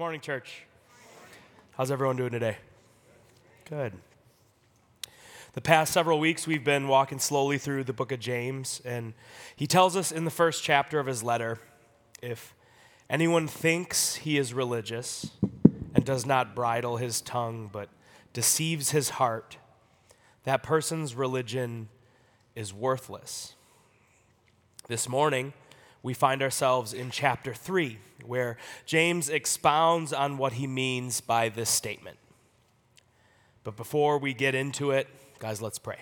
morning, church. How's everyone doing today? Good. The past several weeks, we've been walking slowly through the book of James, and he tells us in the first chapter of his letter if anyone thinks he is religious and does not bridle his tongue but deceives his heart, that person's religion is worthless. This morning, we find ourselves in chapter 3, where James expounds on what he means by this statement. But before we get into it, guys, let's pray.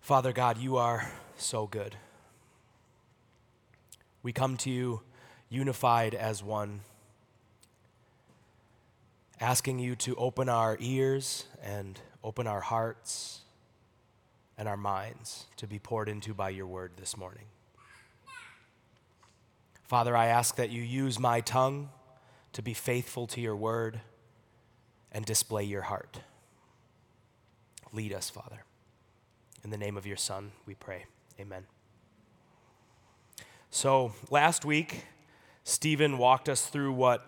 Father God, you are so good. We come to you unified as one, asking you to open our ears and open our hearts and our minds to be poured into by your word this morning. Father, I ask that you use my tongue to be faithful to your word and display your heart. Lead us, Father. In the name of your Son, we pray. Amen. So, last week, Stephen walked us through what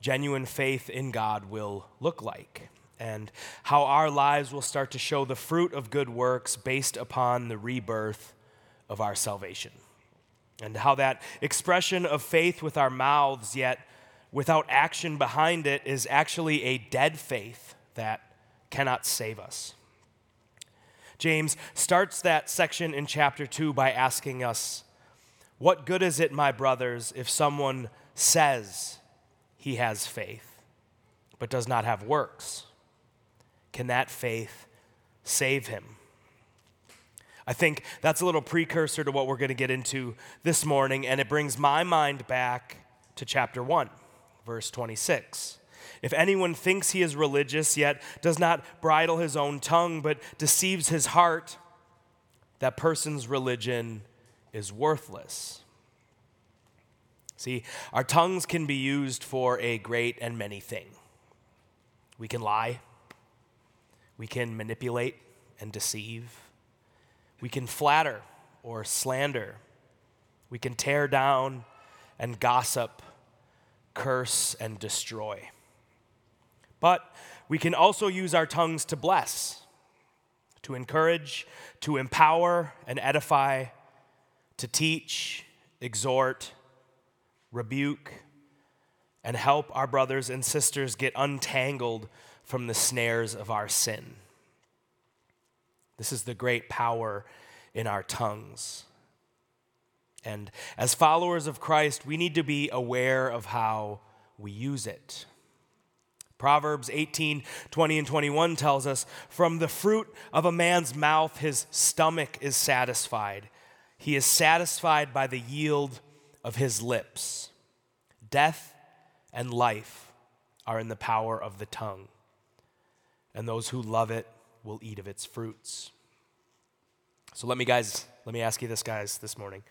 genuine faith in God will look like and how our lives will start to show the fruit of good works based upon the rebirth of our salvation. And how that expression of faith with our mouths, yet without action behind it, is actually a dead faith that cannot save us. James starts that section in chapter 2 by asking us, What good is it, my brothers, if someone says he has faith, but does not have works? Can that faith save him? I think that's a little precursor to what we're going to get into this morning, and it brings my mind back to chapter 1, verse 26. If anyone thinks he is religious, yet does not bridle his own tongue, but deceives his heart, that person's religion is worthless. See, our tongues can be used for a great and many thing. We can lie, we can manipulate and deceive. We can flatter or slander. We can tear down and gossip, curse and destroy. But we can also use our tongues to bless, to encourage, to empower and edify, to teach, exhort, rebuke, and help our brothers and sisters get untangled from the snares of our sin. This is the great power in our tongues. And as followers of Christ, we need to be aware of how we use it. Proverbs 18, 20, and 21 tells us From the fruit of a man's mouth, his stomach is satisfied. He is satisfied by the yield of his lips. Death and life are in the power of the tongue and those who love it will eat of its fruits. So let me guys, let me ask you this guys this morning.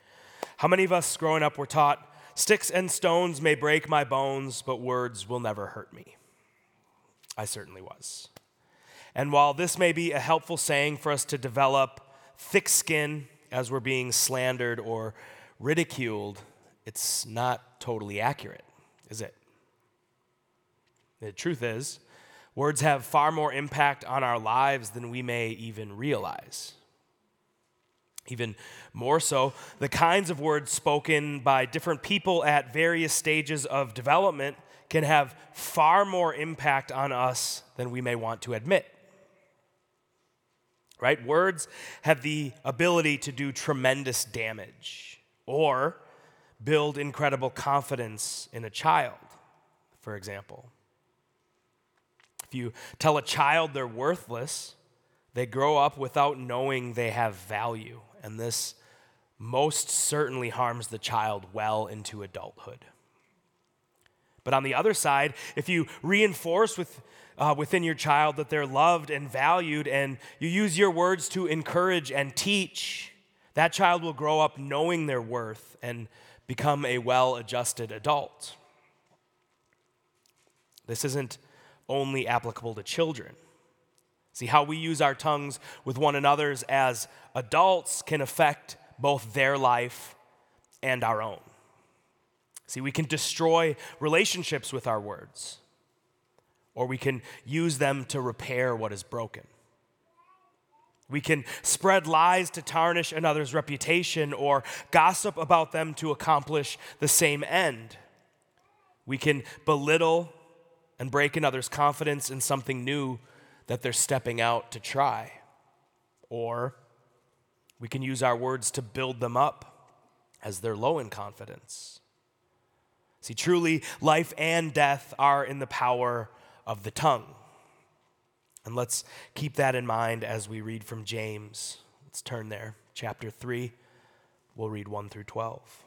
How many of us growing up were taught sticks and stones may break my bones, but words will never hurt me? I certainly was. And while this may be a helpful saying for us to develop thick skin as we're being slandered or ridiculed, it's not totally accurate, is it? The truth is, Words have far more impact on our lives than we may even realize. Even more so, the kinds of words spoken by different people at various stages of development can have far more impact on us than we may want to admit. Right? Words have the ability to do tremendous damage or build incredible confidence in a child, for example. If you tell a child they're worthless, they grow up without knowing they have value. And this most certainly harms the child well into adulthood. But on the other side, if you reinforce with, uh, within your child that they're loved and valued, and you use your words to encourage and teach, that child will grow up knowing their worth and become a well adjusted adult. This isn't only applicable to children. See, how we use our tongues with one another's as adults can affect both their life and our own. See, we can destroy relationships with our words, or we can use them to repair what is broken. We can spread lies to tarnish another's reputation or gossip about them to accomplish the same end. We can belittle and break another's confidence in something new that they're stepping out to try. Or we can use our words to build them up as they're low in confidence. See, truly, life and death are in the power of the tongue. And let's keep that in mind as we read from James. Let's turn there. Chapter 3, we'll read 1 through 12.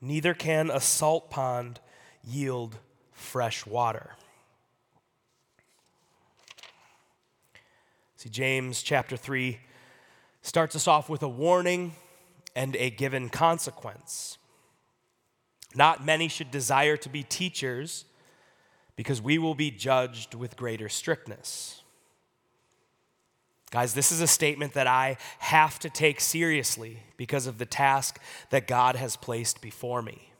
Neither can a salt pond yield fresh water. See, James chapter 3 starts us off with a warning and a given consequence. Not many should desire to be teachers because we will be judged with greater strictness. Guys, this is a statement that I have to take seriously because of the task that God has placed before me.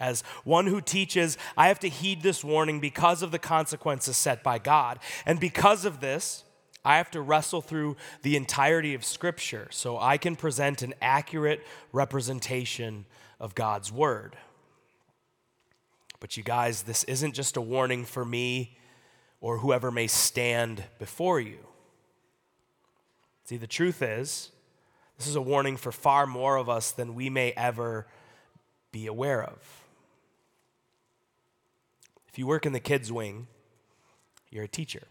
As one who teaches, I have to heed this warning because of the consequences set by God. And because of this, I have to wrestle through the entirety of Scripture so I can present an accurate representation of God's Word. But you guys, this isn't just a warning for me or whoever may stand before you. See, the truth is, this is a warning for far more of us than we may ever be aware of. If you work in the kids' wing, you're a teacher.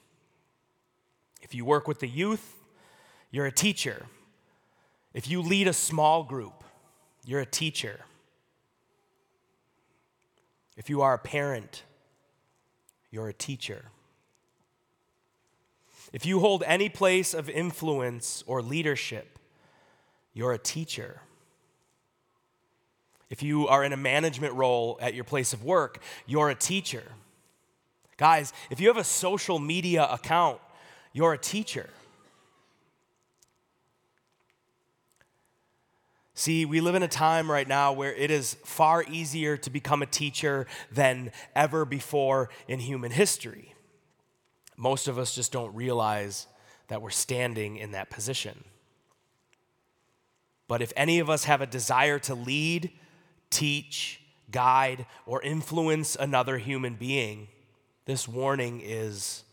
If you work with the youth, you're a teacher. If you lead a small group, you're a teacher. If you are a parent, you're a teacher. If you hold any place of influence or leadership, you're a teacher. If you are in a management role at your place of work, you're a teacher. Guys, if you have a social media account, you're a teacher. See, we live in a time right now where it is far easier to become a teacher than ever before in human history. Most of us just don't realize that we're standing in that position. But if any of us have a desire to lead, teach, guide, or influence another human being, this warning is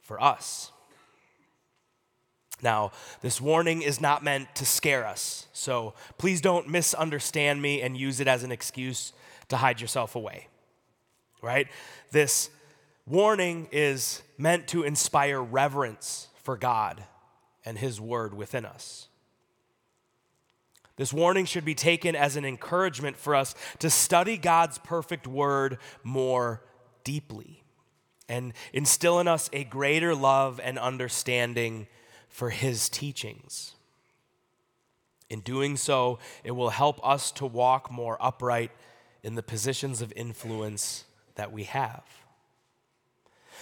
for us. Now, this warning is not meant to scare us, so please don't misunderstand me and use it as an excuse to hide yourself away. Right? This warning is meant to inspire reverence for God and His Word within us. This warning should be taken as an encouragement for us to study God's perfect Word more deeply and instill in us a greater love and understanding for his teachings. In doing so, it will help us to walk more upright in the positions of influence that we have.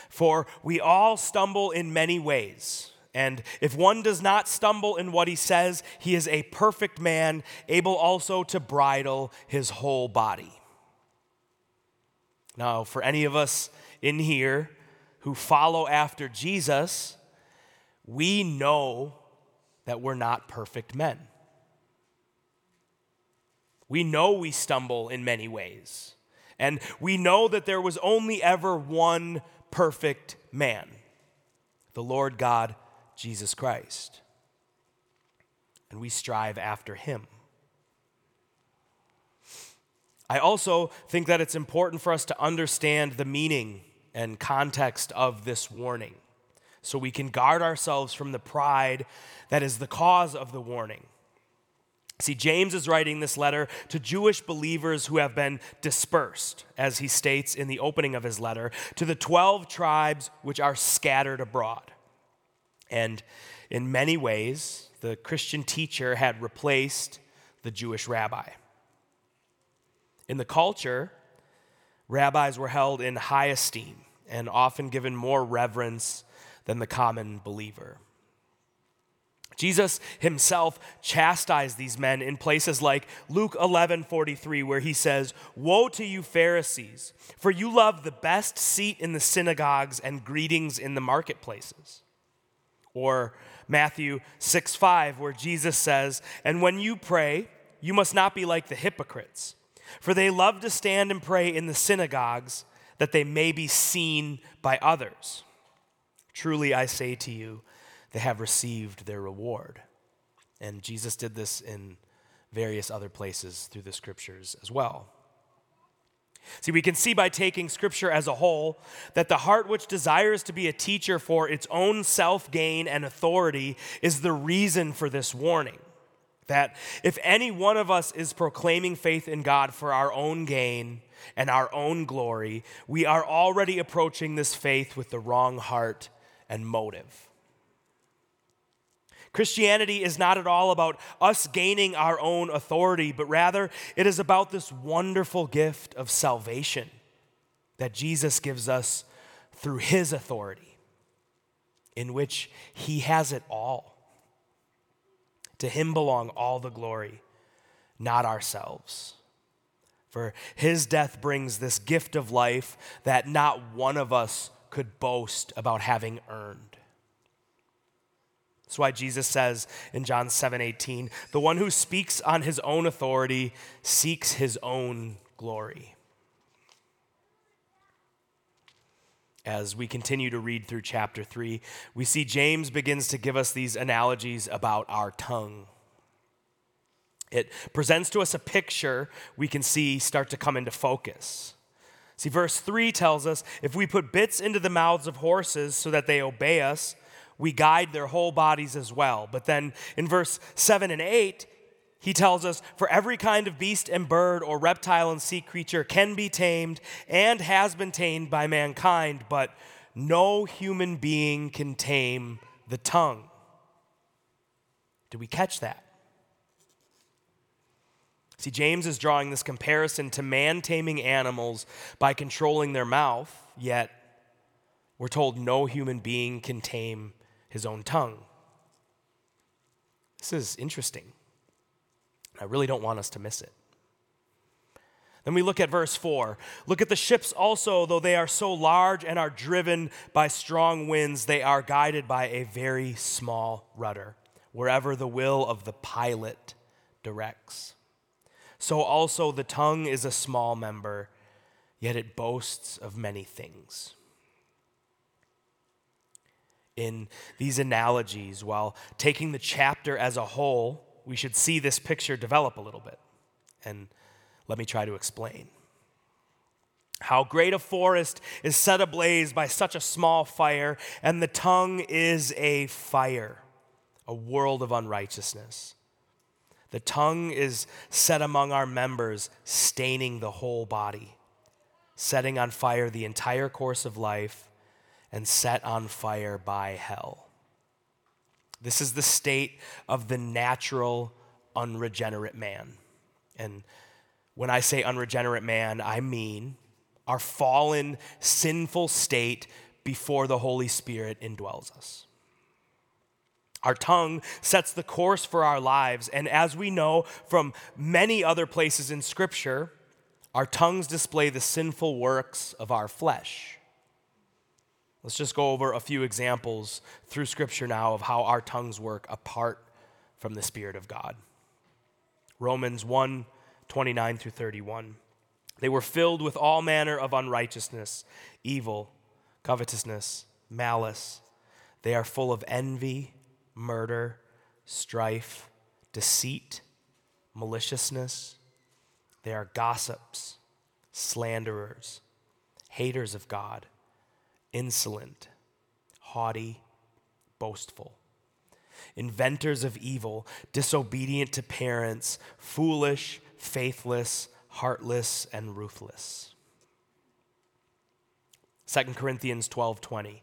For we all stumble in many ways. And if one does not stumble in what he says, he is a perfect man, able also to bridle his whole body. Now, for any of us in here who follow after Jesus, we know that we're not perfect men. We know we stumble in many ways. And we know that there was only ever one perfect man the Lord God, Jesus Christ. And we strive after him. I also think that it's important for us to understand the meaning and context of this warning so we can guard ourselves from the pride that is the cause of the warning. See, James is writing this letter to Jewish believers who have been dispersed, as he states in the opening of his letter, to the 12 tribes which are scattered abroad. And in many ways, the Christian teacher had replaced the Jewish rabbi. In the culture, rabbis were held in high esteem and often given more reverence than the common believer. Jesus himself chastised these men in places like Luke 11 43, where he says, Woe to you, Pharisees, for you love the best seat in the synagogues and greetings in the marketplaces. Or Matthew 6 5, where Jesus says, And when you pray, you must not be like the hypocrites, for they love to stand and pray in the synagogues that they may be seen by others. Truly, I say to you, they have received their reward. And Jesus did this in various other places through the scriptures as well. See, we can see by taking scripture as a whole that the heart which desires to be a teacher for its own self gain and authority is the reason for this warning. That if any one of us is proclaiming faith in God for our own gain and our own glory, we are already approaching this faith with the wrong heart and motive. Christianity is not at all about us gaining our own authority, but rather it is about this wonderful gift of salvation that Jesus gives us through his authority, in which he has it all. To him belong all the glory, not ourselves. For his death brings this gift of life that not one of us could boast about having earned. That's why Jesus says in John 7 18, the one who speaks on his own authority seeks his own glory. As we continue to read through chapter 3, we see James begins to give us these analogies about our tongue. It presents to us a picture we can see start to come into focus. See, verse 3 tells us if we put bits into the mouths of horses so that they obey us, we guide their whole bodies as well. But then in verse 7 and 8, he tells us, For every kind of beast and bird or reptile and sea creature can be tamed and has been tamed by mankind, but no human being can tame the tongue. Did we catch that? See, James is drawing this comparison to man taming animals by controlling their mouth, yet we're told no human being can tame his own tongue. This is interesting. I really don't want us to miss it. Then we look at verse 4. Look at the ships also, though they are so large and are driven by strong winds, they are guided by a very small rudder, wherever the will of the pilot directs so also the tongue is a small member, yet it boasts of many things. In these analogies, while taking the chapter as a whole, we should see this picture develop a little bit. And let me try to explain. How great a forest is set ablaze by such a small fire, and the tongue is a fire, a world of unrighteousness. The tongue is set among our members, staining the whole body, setting on fire the entire course of life, and set on fire by hell. This is the state of the natural, unregenerate man. And when I say unregenerate man, I mean our fallen, sinful state before the Holy Spirit indwells us. Our tongue sets the course for our lives, and as we know from many other places in Scripture, our tongues display the sinful works of our flesh. Let's just go over a few examples through Scripture now of how our tongues work apart from the Spirit of God. Romans 1 29 through 31. They were filled with all manner of unrighteousness, evil, covetousness, malice. They are full of envy, murder, strife, deceit, maliciousness. They are gossips, slanderers, haters of God, insolent, haughty, boastful, inventors of evil, disobedient to parents, foolish, faithless heartless, and ruthless. 2 Corinthians 12:20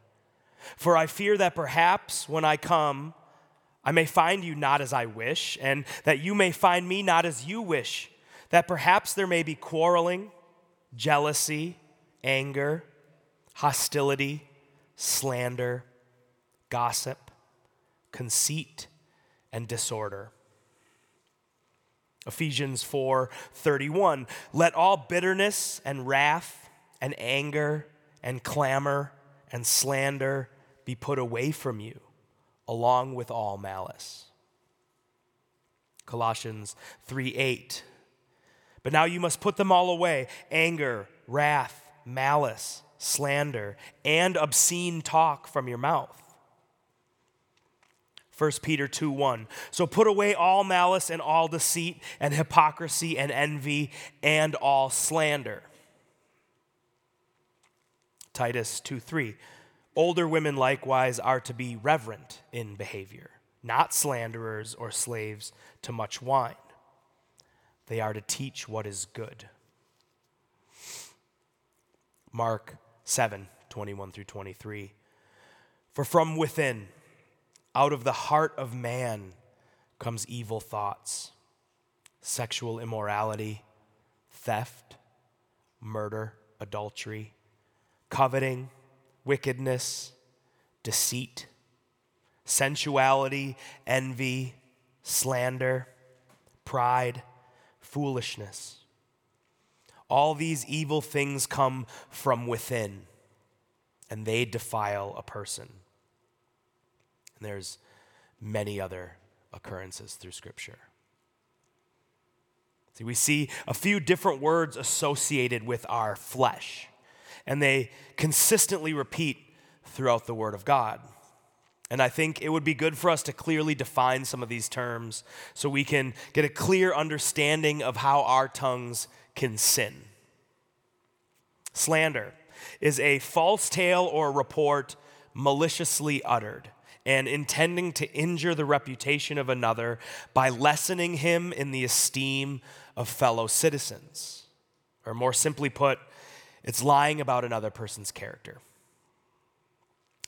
For I fear that perhaps when I come I may find you not as I wish and that you may find me not as you wish. That perhaps there may be quarreling jealousy anger hostility slander gossip conceit and disorder Ephesians 4:31 Let all bitterness and wrath and anger and clamor and slander be put away from you along with all malice. Colossians 3:8 But now you must put them all away anger, wrath, malice, slander, and obscene talk from your mouth 1 Peter 2 1. So put away all malice and all deceit and hypocrisy and envy and all slander. Titus 2 3. Older women likewise are to be reverent in behavior, not slanderers or slaves to much wine. They are to teach what is good. Mark 7 21 through 23. For from within, out of the heart of man comes evil thoughts, sexual immorality, theft, murder, adultery, coveting, wickedness, deceit, sensuality, envy, slander, pride, foolishness. All these evil things come from within, and they defile a person. And there's many other occurrences through Scripture. See, we see a few different words associated with our flesh, and they consistently repeat throughout the Word of God. And I think it would be good for us to clearly define some of these terms so we can get a clear understanding of how our tongues can sin. Slander is a false tale or report maliciously uttered and intending to injure the reputation of another by lessening him in the esteem of fellow citizens. Or more simply put, it's lying about another person's character.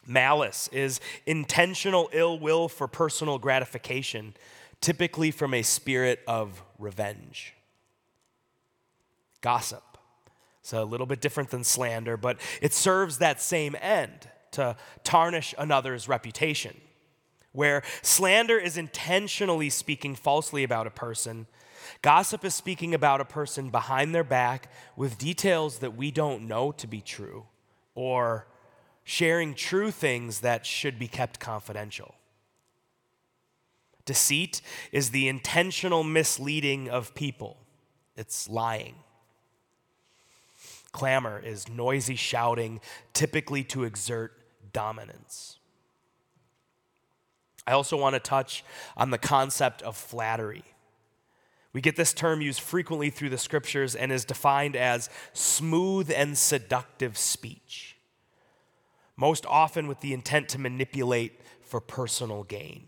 Malice is intentional ill will for personal gratification, typically from a spirit of revenge. Gossip. It's a little bit different than slander, but it serves that same end to tarnish another's reputation. Where slander is intentionally speaking falsely about a person, gossip is speaking about a person behind their back with details that we don't know to be true, or sharing true things that should be kept confidential. Deceit is the intentional misleading of people, it's lying. Clamor is noisy shouting, typically to exert dominance. I also want to touch on the concept of flattery. We get this term used frequently through the scriptures and is defined as smooth and seductive speech, most often with the intent to manipulate for personal gain.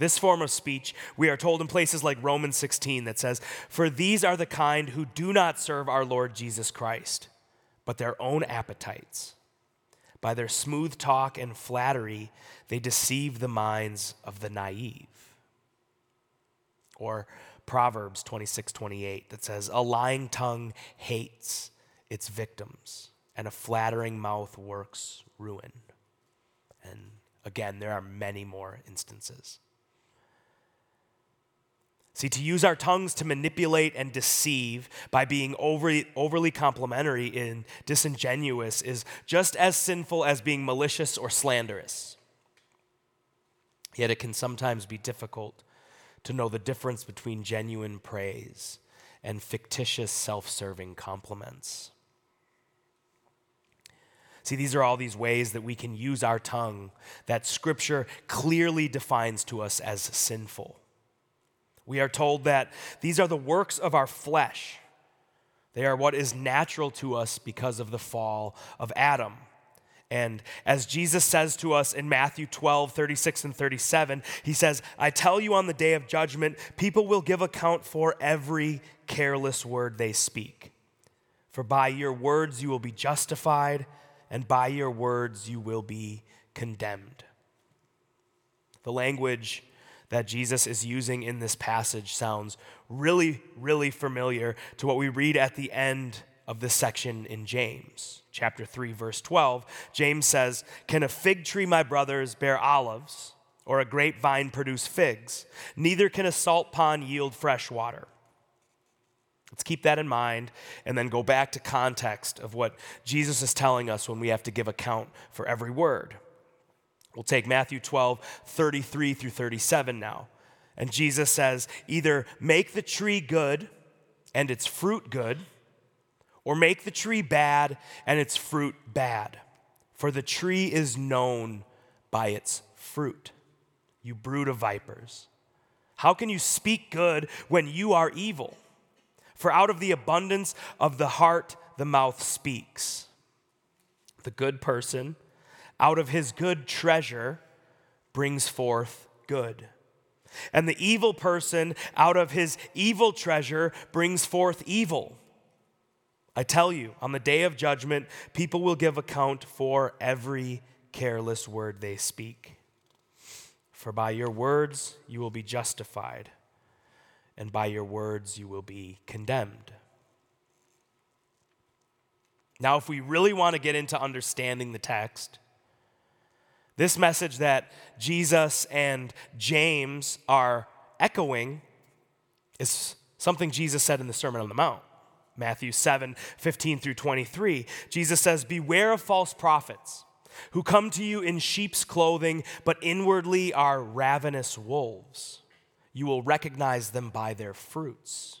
This form of speech, we are told in places like Romans 16 that says, For these are the kind who do not serve our Lord Jesus Christ, but their own appetites. By their smooth talk and flattery, they deceive the minds of the naive. Or Proverbs 26 28 that says, A lying tongue hates its victims, and a flattering mouth works ruin. And again, there are many more instances. See, to use our tongues to manipulate and deceive by being overly, overly complimentary and disingenuous is just as sinful as being malicious or slanderous. Yet it can sometimes be difficult to know the difference between genuine praise and fictitious self serving compliments. See, these are all these ways that we can use our tongue that Scripture clearly defines to us as sinful. We are told that these are the works of our flesh. They are what is natural to us because of the fall of Adam. And as Jesus says to us in Matthew 12, 36 and 37, he says, I tell you on the day of judgment, people will give account for every careless word they speak. For by your words you will be justified, and by your words you will be condemned. The language that Jesus is using in this passage sounds really, really familiar to what we read at the end of this section in James, chapter 3, verse 12. James says, Can a fig tree, my brothers, bear olives, or a grapevine produce figs? Neither can a salt pond yield fresh water. Let's keep that in mind and then go back to context of what Jesus is telling us when we have to give account for every word. We'll take Matthew 12, 33 through 37 now. And Jesus says, either make the tree good and its fruit good, or make the tree bad and its fruit bad. For the tree is known by its fruit. You brood of vipers. How can you speak good when you are evil? For out of the abundance of the heart, the mouth speaks. The good person out of his good treasure brings forth good. And the evil person out of his evil treasure brings forth evil. I tell you, on the day of judgment, people will give account for every careless word they speak. For by your words you will be justified, and by your words you will be condemned. Now, if we really want to get into understanding the text, this message that Jesus and James are echoing is something Jesus said in the Sermon on the Mount. Matthew 7 15 through 23. Jesus says, Beware of false prophets who come to you in sheep's clothing, but inwardly are ravenous wolves. You will recognize them by their fruits.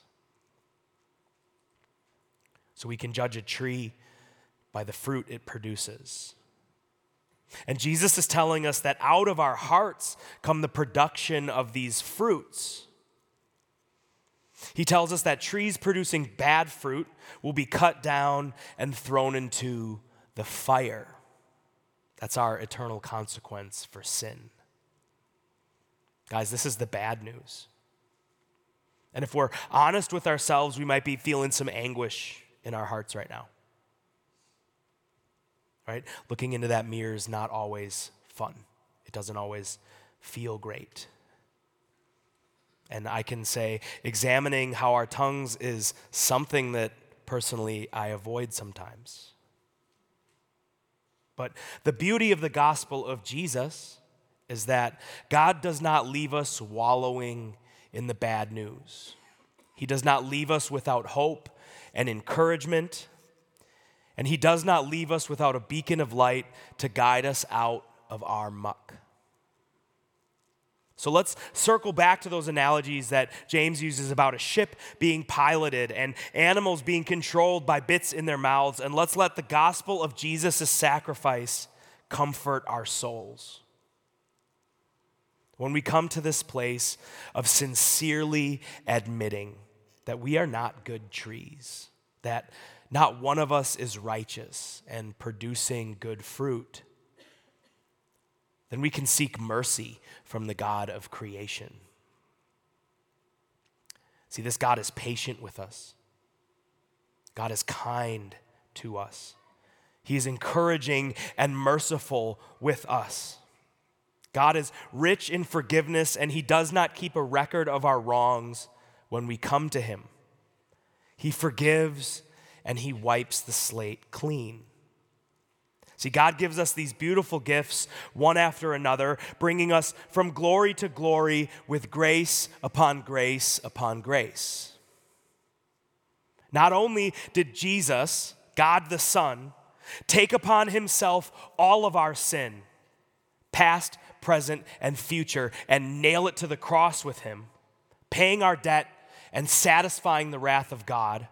So we can judge a tree by the fruit it produces. And Jesus is telling us that out of our hearts come the production of these fruits. He tells us that trees producing bad fruit will be cut down and thrown into the fire. That's our eternal consequence for sin. Guys, this is the bad news. And if we're honest with ourselves, we might be feeling some anguish in our hearts right now. Right? Looking into that mirror is not always fun, it doesn't always feel great. And I can say, examining how our tongues is something that personally I avoid sometimes. But the beauty of the gospel of Jesus is that God does not leave us wallowing in the bad news. He does not leave us without hope and encouragement. And He does not leave us without a beacon of light to guide us out of our muck. So let's circle back to those analogies that James uses about a ship being piloted and animals being controlled by bits in their mouths. And let's let the gospel of Jesus' sacrifice comfort our souls. When we come to this place of sincerely admitting that we are not good trees, that not one of us is righteous and producing good fruit then we can seek mercy from the God of creation. See, this God is patient with us, God is kind to us. He is encouraging and merciful with us. God is rich in forgiveness, and He does not keep a record of our wrongs when we come to Him. He forgives and He wipes the slate clean. See, God gives us these beautiful gifts one after another, bringing us from glory to glory with grace upon grace upon grace. Not only did Jesus, God the Son, take upon himself all of our sin, past, present, and future, and nail it to the cross with him, paying our debt and satisfying the wrath of God,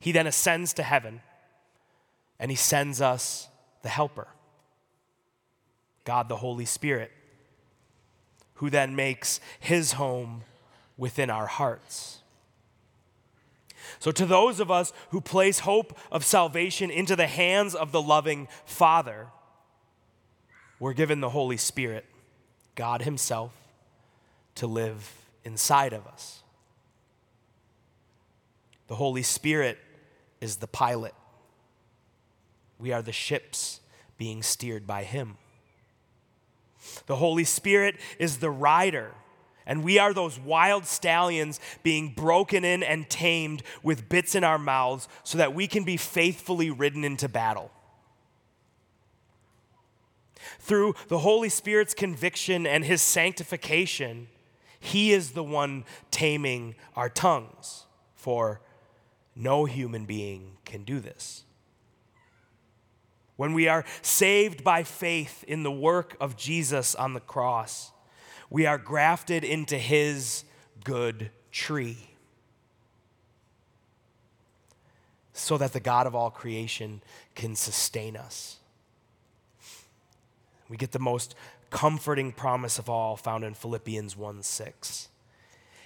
he then ascends to heaven and he sends us the Helper, God the Holy Spirit, who then makes his home within our hearts. So, to those of us who place hope of salvation into the hands of the loving Father, we're given the Holy Spirit, God Himself, to live inside of us. The Holy Spirit is the pilot. We are the ships being steered by Him. The Holy Spirit is the rider, and we are those wild stallions being broken in and tamed with bits in our mouths so that we can be faithfully ridden into battle. Through the Holy Spirit's conviction and His sanctification, He is the one taming our tongues, for no human being can do this. When we are saved by faith in the work of Jesus on the cross, we are grafted into his good tree. So that the God of all creation can sustain us. We get the most comforting promise of all found in Philippians 1 6.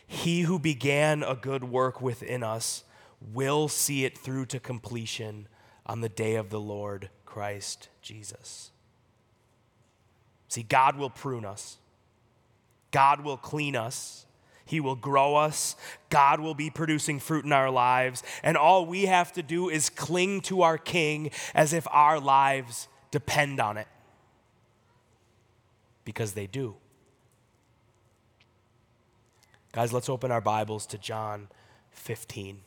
He who began a good work within us will see it through to completion on the day of the Lord Christ Jesus. See, God will prune us, God will clean us. He will grow us. God will be producing fruit in our lives. And all we have to do is cling to our King as if our lives depend on it. Because they do. Guys, let's open our Bibles to John 15.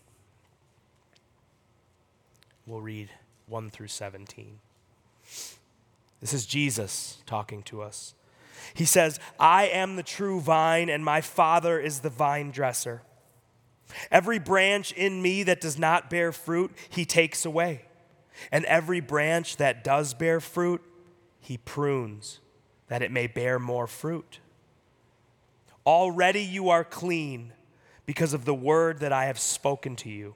We'll read 1 through 17. This is Jesus talking to us. He says, I am the true vine, and my Father is the vine dresser. Every branch in me that does not bear fruit, he takes away. And every branch that does bear fruit, he prunes, that it may bear more fruit. Already you are clean because of the word that I have spoken to you.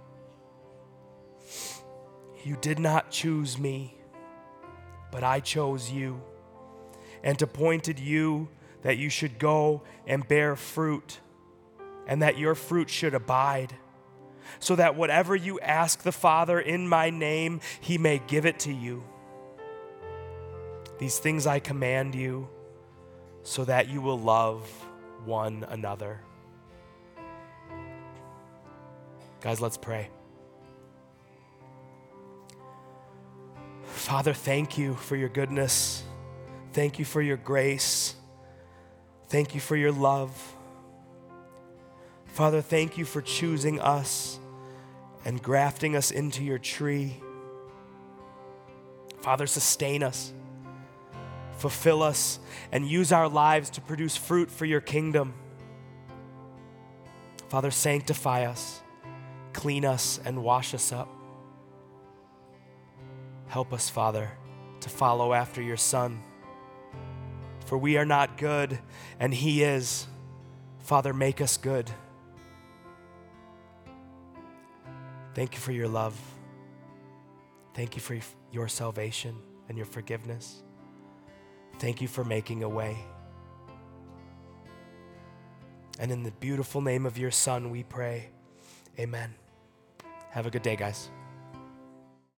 You did not choose me, but I chose you and appointed you that you should go and bear fruit, and that your fruit should abide, so that whatever you ask the Father in my name, he may give it to you. These things I command you, so that you will love one another. Guys, let's pray. Father, thank you for your goodness. Thank you for your grace. Thank you for your love. Father, thank you for choosing us and grafting us into your tree. Father, sustain us, fulfill us, and use our lives to produce fruit for your kingdom. Father, sanctify us, clean us, and wash us up. Help us, Father, to follow after your Son. For we are not good, and He is. Father, make us good. Thank you for your love. Thank you for your salvation and your forgiveness. Thank you for making a way. And in the beautiful name of your Son, we pray. Amen. Have a good day, guys.